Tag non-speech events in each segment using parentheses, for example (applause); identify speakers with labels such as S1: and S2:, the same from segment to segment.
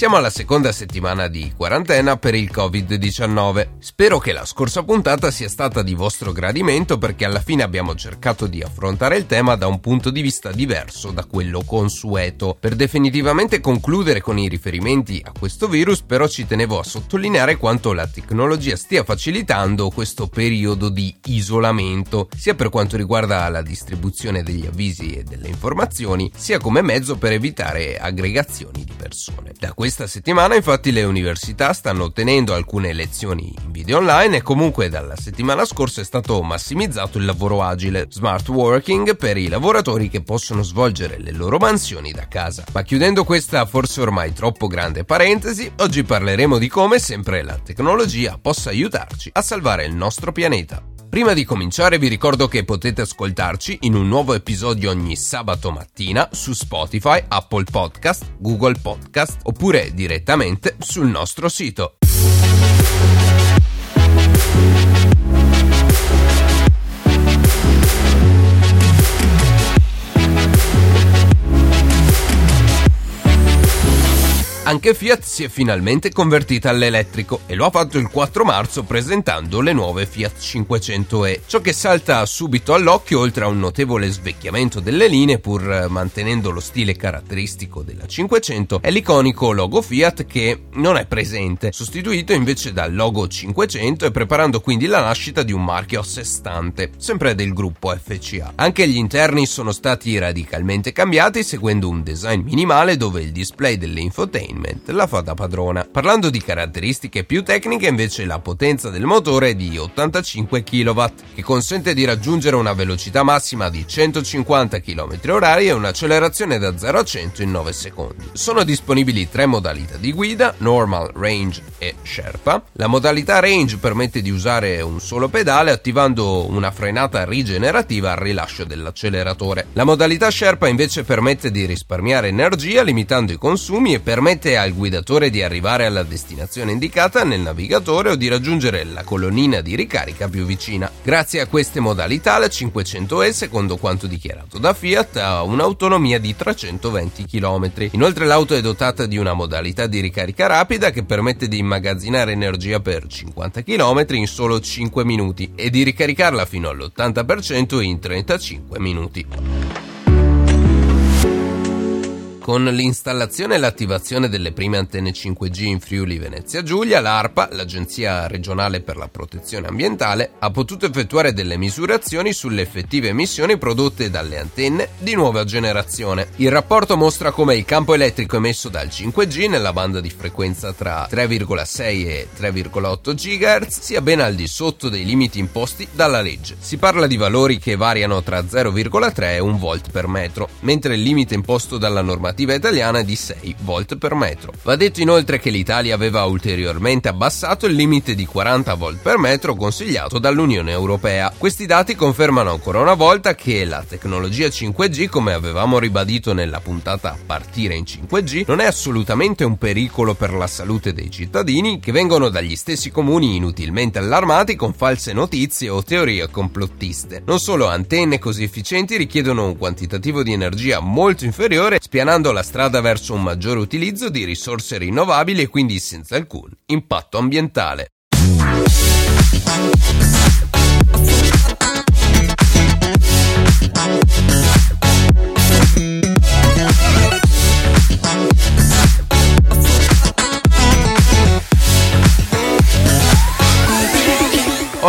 S1: Siamo alla seconda settimana di quarantena per il Covid-19. Spero che la scorsa puntata sia stata di vostro gradimento perché alla fine abbiamo cercato di affrontare il tema da un punto di vista diverso da quello consueto. Per definitivamente concludere con i riferimenti a questo virus, però ci tenevo a sottolineare quanto la tecnologia stia facilitando questo periodo di isolamento, sia per quanto riguarda la distribuzione degli avvisi e delle informazioni, sia come mezzo per evitare aggregazioni di persone. Da questa settimana infatti le università stanno tenendo alcune lezioni in video online e comunque dalla settimana scorsa è stato massimizzato il lavoro agile, smart working per i lavoratori che possono svolgere le loro mansioni da casa. Ma chiudendo questa forse ormai troppo grande parentesi, oggi parleremo di come sempre la tecnologia possa aiutarci a salvare il nostro pianeta. Prima di cominciare vi ricordo che potete ascoltarci in un nuovo episodio ogni sabato mattina su Spotify, Apple Podcast, Google Podcast oppure direttamente sul nostro sito. Anche Fiat si è finalmente convertita all'elettrico e lo ha fatto il 4 marzo presentando le nuove Fiat 500e. Ciò che salta subito all'occhio, oltre a un notevole svecchiamento delle linee pur mantenendo lo stile caratteristico della 500, è l'iconico logo Fiat che non è presente, sostituito invece dal logo 500 e preparando quindi la nascita di un marchio a sé stante, sempre del gruppo FCA. Anche gli interni sono stati radicalmente cambiati seguendo un design minimale dove il display dell'infotainment Entertainment la fa da padrona. Parlando di caratteristiche più tecniche, invece, la potenza del motore è di 85 kW, che consente di raggiungere una velocità massima di 150 km/h e un'accelerazione da 0 a 100 in 9 secondi. Sono disponibili tre modalità di guida, Normal, Range e Sherpa. La modalità Range permette di usare un solo pedale attivando una frenata rigenerativa al rilascio dell'acceleratore. La modalità Sherpa invece permette di risparmiare energia limitando i consumi e permette permette al guidatore di arrivare alla destinazione indicata nel navigatore o di raggiungere la colonnina di ricarica più vicina. Grazie a queste modalità la 500E, secondo quanto dichiarato da Fiat, ha un'autonomia di 320 km. Inoltre l'auto è dotata di una modalità di ricarica rapida che permette di immagazzinare energia per 50 km in solo 5 minuti e di ricaricarla fino all'80% in 35 minuti. Con l'installazione e l'attivazione delle prime antenne 5G in Friuli Venezia Giulia, l'ARPA, l'Agenzia regionale per la protezione ambientale, ha potuto effettuare delle misurazioni sulle effettive emissioni prodotte dalle antenne di nuova generazione. Il rapporto mostra come il campo elettrico emesso dal 5G nella banda di frequenza tra 3,6 e 3,8 GHz sia ben al di sotto dei limiti imposti dalla legge. Si parla di valori che variano tra 0,3 e 1 volt per metro, mentre il limite imposto dalla normativa normativa italiana di 6 volt per metro. Va detto inoltre che l'Italia aveva ulteriormente abbassato il limite di 40 volt per metro consigliato dall'Unione Europea. Questi dati confermano ancora una volta che la tecnologia 5G, come avevamo ribadito nella puntata Partire in 5G, non è assolutamente un pericolo per la salute dei cittadini che vengono dagli stessi comuni inutilmente allarmati con false notizie o teorie complottiste. Non solo antenne così efficienti richiedono un quantitativo di energia molto inferiore, spianando la strada verso un maggiore utilizzo di risorse rinnovabili e quindi senza alcun impatto ambientale.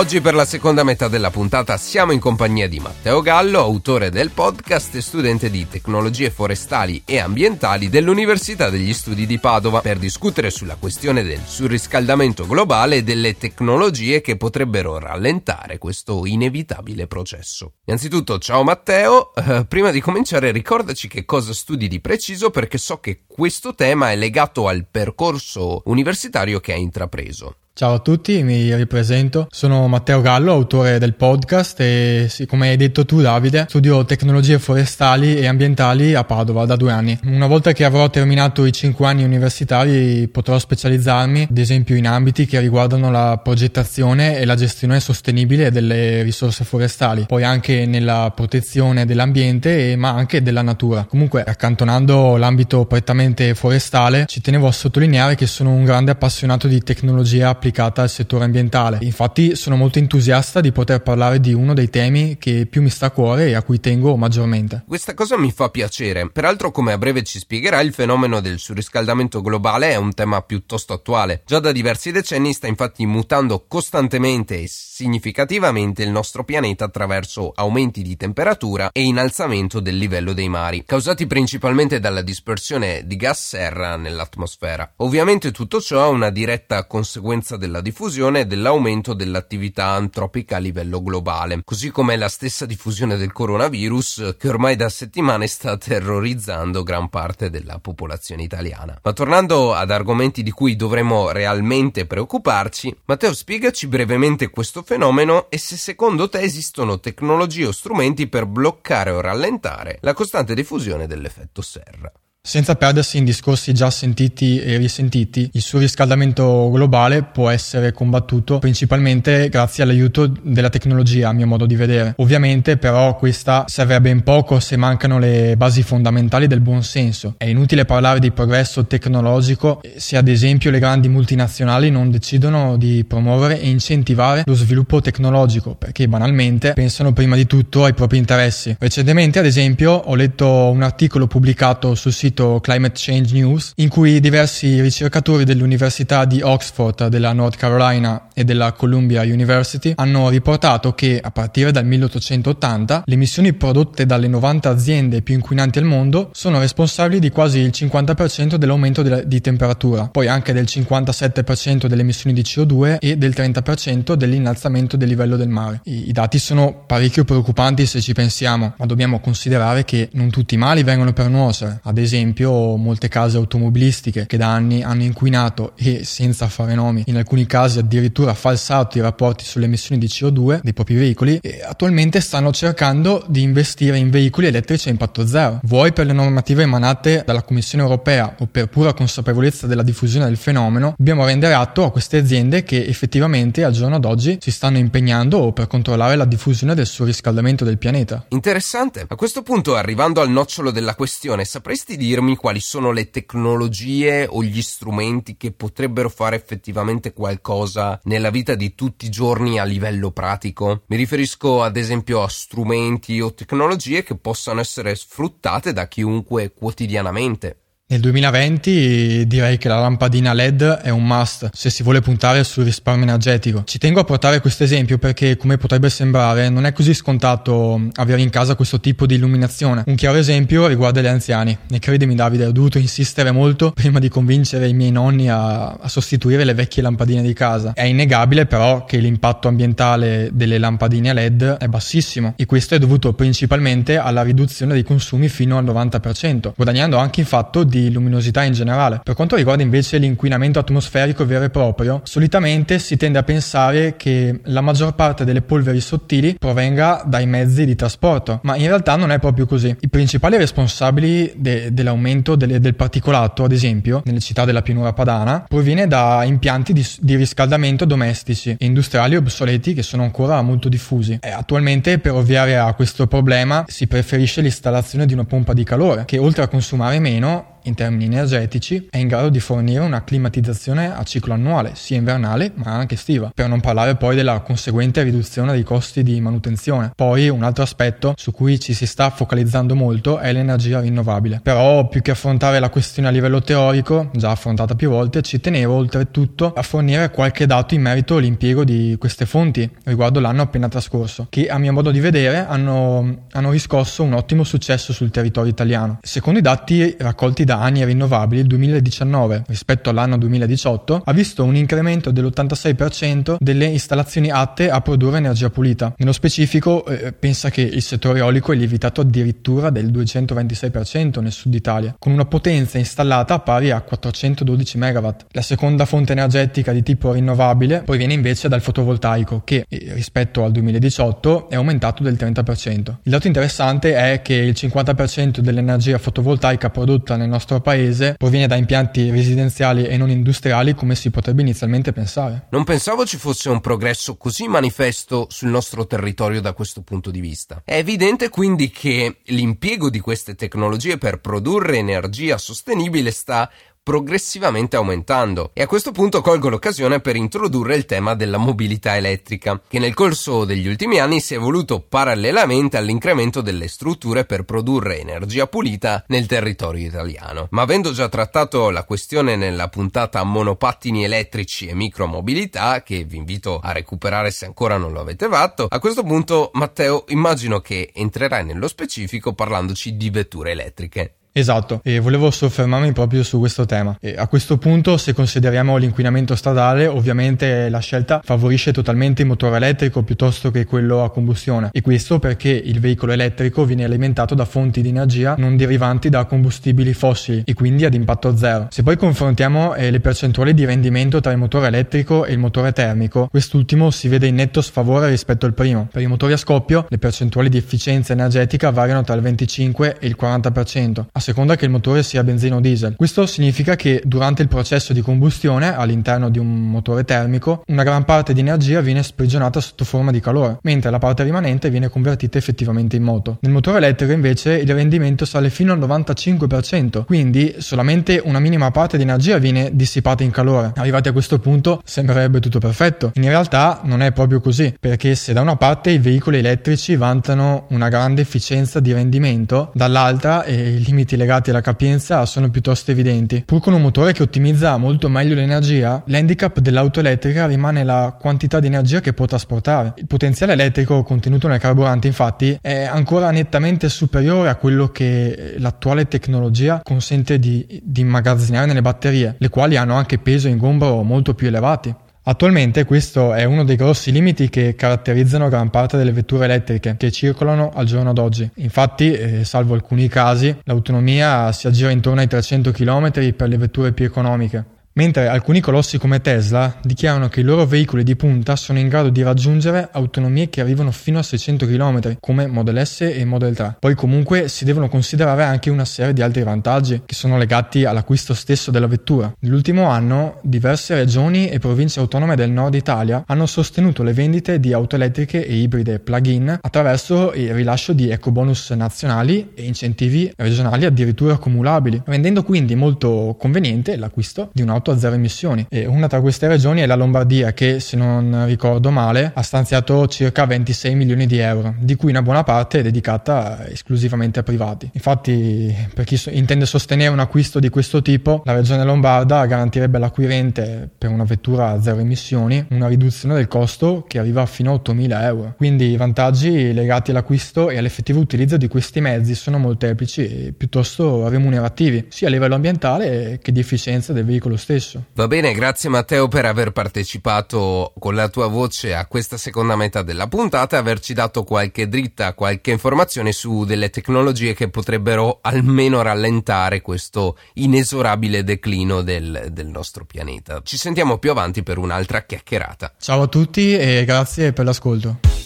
S1: Oggi per la seconda metà della puntata siamo in compagnia di Matteo Gallo, autore del podcast e studente di tecnologie forestali e ambientali dell'Università degli Studi di Padova, per discutere sulla questione del surriscaldamento globale e delle tecnologie che potrebbero rallentare questo inevitabile processo. Innanzitutto, ciao Matteo, uh, prima di cominciare ricordaci che cosa studi di preciso perché so che questo tema è legato al percorso universitario che hai intrapreso.
S2: Ciao a tutti, mi ripresento. Sono Matteo Gallo, autore del podcast e come hai detto tu Davide, studio tecnologie forestali e ambientali a Padova da due anni. Una volta che avrò terminato i cinque anni universitari potrò specializzarmi ad esempio in ambiti che riguardano la progettazione e la gestione sostenibile delle risorse forestali, poi anche nella protezione dell'ambiente ma anche della natura. Comunque accantonando l'ambito prettamente forestale ci tenevo a sottolineare che sono un grande appassionato di tecnologia applicata al settore ambientale. Infatti sono molto entusiasta di poter parlare di uno dei temi che più mi sta a cuore e a cui tengo maggiormente.
S1: Questa cosa mi fa piacere. Peraltro, come a breve ci spiegherà, il fenomeno del surriscaldamento globale è un tema piuttosto attuale. Già da diversi decenni sta infatti mutando costantemente e significativamente il nostro pianeta attraverso aumenti di temperatura e innalzamento del livello dei mari, causati principalmente dalla dispersione di gas serra nell'atmosfera. Ovviamente tutto ciò ha una diretta conseguenza della diffusione e dell'aumento dell'attività antropica a livello globale, così come la stessa diffusione del coronavirus che ormai da settimane sta terrorizzando gran parte della popolazione italiana. Ma tornando ad argomenti di cui dovremmo realmente preoccuparci, Matteo spiegaci brevemente questo fenomeno e se secondo te esistono tecnologie o strumenti per bloccare o rallentare la costante diffusione dell'effetto serra.
S2: Senza perdersi in discorsi già sentiti e risentiti, il surriscaldamento globale può essere combattuto principalmente grazie all'aiuto della tecnologia, a mio modo di vedere. Ovviamente però questa serve a ben poco se mancano le basi fondamentali del buon senso. È inutile parlare di progresso tecnologico se ad esempio le grandi multinazionali non decidono di promuovere e incentivare lo sviluppo tecnologico, perché banalmente pensano prima di tutto ai propri interessi. Recentemente ad esempio ho letto un articolo pubblicato sul sito sito Climate Change News, in cui diversi ricercatori dell'Università di Oxford, della North Carolina e della Columbia University hanno riportato che a partire dal 1880 le emissioni prodotte dalle 90 aziende più inquinanti al mondo sono responsabili di quasi il 50% dell'aumento de- di temperatura, poi anche del 57% delle emissioni di CO2 e del 30% dell'innalzamento del livello del mare. I-, I dati sono parecchio preoccupanti se ci pensiamo, ma dobbiamo considerare che non tutti i mali vengono per nuocere. Ad esempio, esempio molte case automobilistiche che da anni hanno inquinato e senza fare nomi, in alcuni casi addirittura falsato i rapporti sulle emissioni di CO2 dei propri veicoli e attualmente stanno cercando di investire in veicoli elettrici a impatto zero, vuoi per le normative emanate dalla Commissione europea o per pura consapevolezza della diffusione del fenomeno, dobbiamo rendere atto a queste aziende che effettivamente al giorno d'oggi si stanno impegnando per controllare la diffusione del surriscaldamento del pianeta.
S1: Interessante. A questo punto, arrivando al nocciolo della questione, sapresti dire dirmi quali sono le tecnologie o gli strumenti che potrebbero fare effettivamente qualcosa nella vita di tutti i giorni a livello pratico? Mi riferisco ad esempio a strumenti o tecnologie che possano essere sfruttate da chiunque quotidianamente.
S2: Nel 2020 direi che la lampadina LED è un must se si vuole puntare sul risparmio energetico. Ci tengo a portare questo esempio perché, come potrebbe sembrare, non è così scontato avere in casa questo tipo di illuminazione. Un chiaro esempio riguarda gli anziani. E credimi Davide, ho dovuto insistere molto (laughs) prima di convincere i miei nonni a, a sostituire le vecchie lampadine di casa. È innegabile però che l'impatto ambientale delle lampadine LED è bassissimo e questo è dovuto principalmente alla riduzione dei consumi fino al 90%, guadagnando anche in fatto di luminosità in generale. Per quanto riguarda invece l'inquinamento atmosferico vero e proprio, solitamente si tende a pensare che la maggior parte delle polveri sottili provenga dai mezzi di trasporto, ma in realtà non è proprio così. I principali responsabili de- dell'aumento delle- del particolato, ad esempio, nelle città della pianura padana, proviene da impianti di, di riscaldamento domestici e industriali obsoleti che sono ancora molto diffusi. E attualmente, per ovviare a questo problema, si preferisce l'installazione di una pompa di calore, che oltre a consumare meno, in termini energetici è in grado di fornire una climatizzazione a ciclo annuale, sia invernale ma anche estiva, per non parlare poi della conseguente riduzione dei costi di manutenzione. Poi un altro aspetto su cui ci si sta focalizzando molto è l'energia rinnovabile. Però più che affrontare la questione a livello teorico, già affrontata più volte, ci tenevo oltretutto a fornire qualche dato in merito all'impiego di queste fonti riguardo l'anno appena trascorso, che a mio modo di vedere hanno, hanno riscosso un ottimo successo sul territorio italiano. Secondo i dati raccolti da da anni rinnovabili, il 2019 rispetto all'anno 2018 ha visto un incremento dell'86% delle installazioni atte a produrre energia pulita. Nello specifico eh, pensa che il settore eolico è lievitato addirittura del 226% nel sud Italia, con una potenza installata pari a 412 MW. La seconda fonte energetica di tipo rinnovabile proviene invece dal fotovoltaico che eh, rispetto al 2018 è aumentato del 30%. Il dato interessante è che il 50% dell'energia fotovoltaica prodotta nel nostro paese proviene da impianti residenziali e non industriali come si potrebbe inizialmente pensare.
S1: Non pensavo ci fosse un progresso così manifesto sul nostro territorio da questo punto di vista. È evidente quindi che l'impiego di queste tecnologie per produrre energia sostenibile sta progressivamente aumentando. E a questo punto colgo l'occasione per introdurre il tema della mobilità elettrica, che nel corso degli ultimi anni si è evoluto parallelamente all'incremento delle strutture per produrre energia pulita nel territorio italiano. Ma avendo già trattato la questione nella puntata monopattini elettrici e micromobilità, che vi invito a recuperare se ancora non lo avete fatto, a questo punto Matteo immagino che entrerai nello specifico parlandoci di vetture elettriche.
S2: Esatto, e volevo soffermarmi proprio su questo tema. E a questo punto, se consideriamo l'inquinamento stradale, ovviamente la scelta favorisce totalmente il motore elettrico piuttosto che quello a combustione. E questo perché il veicolo elettrico viene alimentato da fonti di energia non derivanti da combustibili fossili e quindi ad impatto zero. Se poi confrontiamo eh, le percentuali di rendimento tra il motore elettrico e il motore termico, quest'ultimo si vede in netto sfavore rispetto al primo. Per i motori a scoppio, le percentuali di efficienza energetica variano tra il 25 e il 40% seconda che il motore sia benzina o diesel. Questo significa che durante il processo di combustione all'interno di un motore termico una gran parte di energia viene sprigionata sotto forma di calore, mentre la parte rimanente viene convertita effettivamente in moto. Nel motore elettrico invece il rendimento sale fino al 95%, quindi solamente una minima parte di energia viene dissipata in calore. Arrivati a questo punto sembrerebbe tutto perfetto. In realtà non è proprio così, perché se da una parte i veicoli elettrici vantano una grande efficienza di rendimento, dall'altra i limiti limiti legati alla capienza sono piuttosto evidenti. Pur con un motore che ottimizza molto meglio l'energia, l'handicap dell'auto elettrica rimane la quantità di energia che può trasportare. Il potenziale elettrico contenuto nel carburante infatti è ancora nettamente superiore a quello che l'attuale tecnologia consente di, di immagazzinare nelle batterie, le quali hanno anche peso e ingombro molto più elevati. Attualmente questo è uno dei grossi limiti che caratterizzano gran parte delle vetture elettriche che circolano al giorno d'oggi. Infatti, eh, salvo alcuni casi, l'autonomia si aggira intorno ai 300 km per le vetture più economiche. Mentre alcuni colossi come Tesla dichiarano che i loro veicoli di punta sono in grado di raggiungere autonomie che arrivano fino a 600 km, come Model S e Model 3. Poi comunque si devono considerare anche una serie di altri vantaggi che sono legati all'acquisto stesso della vettura. Nell'ultimo anno diverse regioni e province autonome del nord Italia hanno sostenuto le vendite di auto elettriche e ibride plug-in attraverso il rilascio di ecobonus nazionali e incentivi regionali addirittura accumulabili, rendendo quindi molto conveniente l'acquisto di un'auto auto a zero emissioni. E una tra queste regioni è la Lombardia che se non ricordo male ha stanziato circa 26 milioni di euro di cui una buona parte è dedicata esclusivamente a privati. Infatti per chi intende sostenere un acquisto di questo tipo la regione lombarda garantirebbe all'acquirente per una vettura a zero emissioni una riduzione del costo che arriva fino a 8.000 euro. Quindi i vantaggi legati all'acquisto e all'effettivo utilizzo di questi mezzi sono molteplici e piuttosto remunerativi sia a livello ambientale che di efficienza del veicolo stesso stesso.
S1: Va bene, grazie Matteo per aver partecipato con la tua voce a questa seconda metà della puntata e averci dato qualche dritta, qualche informazione su delle tecnologie che potrebbero almeno rallentare questo inesorabile declino del, del nostro pianeta. Ci sentiamo più avanti per un'altra chiacchierata.
S2: Ciao a tutti e grazie per l'ascolto.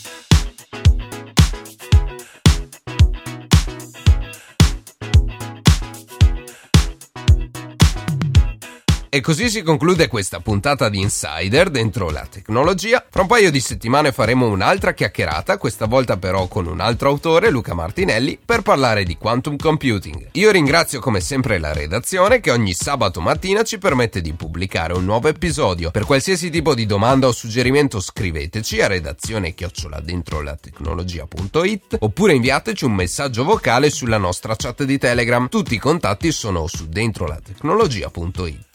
S1: E così si conclude questa puntata di Insider dentro la tecnologia. Fra un paio di settimane faremo un'altra chiacchierata, questa volta però con un altro autore, Luca Martinelli, per parlare di quantum computing. Io ringrazio come sempre la redazione che ogni sabato mattina ci permette di pubblicare un nuovo episodio. Per qualsiasi tipo di domanda o suggerimento scriveteci a redazione chiocciola dentro la tecnologia.it oppure inviateci un messaggio vocale sulla nostra chat di Telegram. Tutti i contatti sono su dentro la tecnologia.it.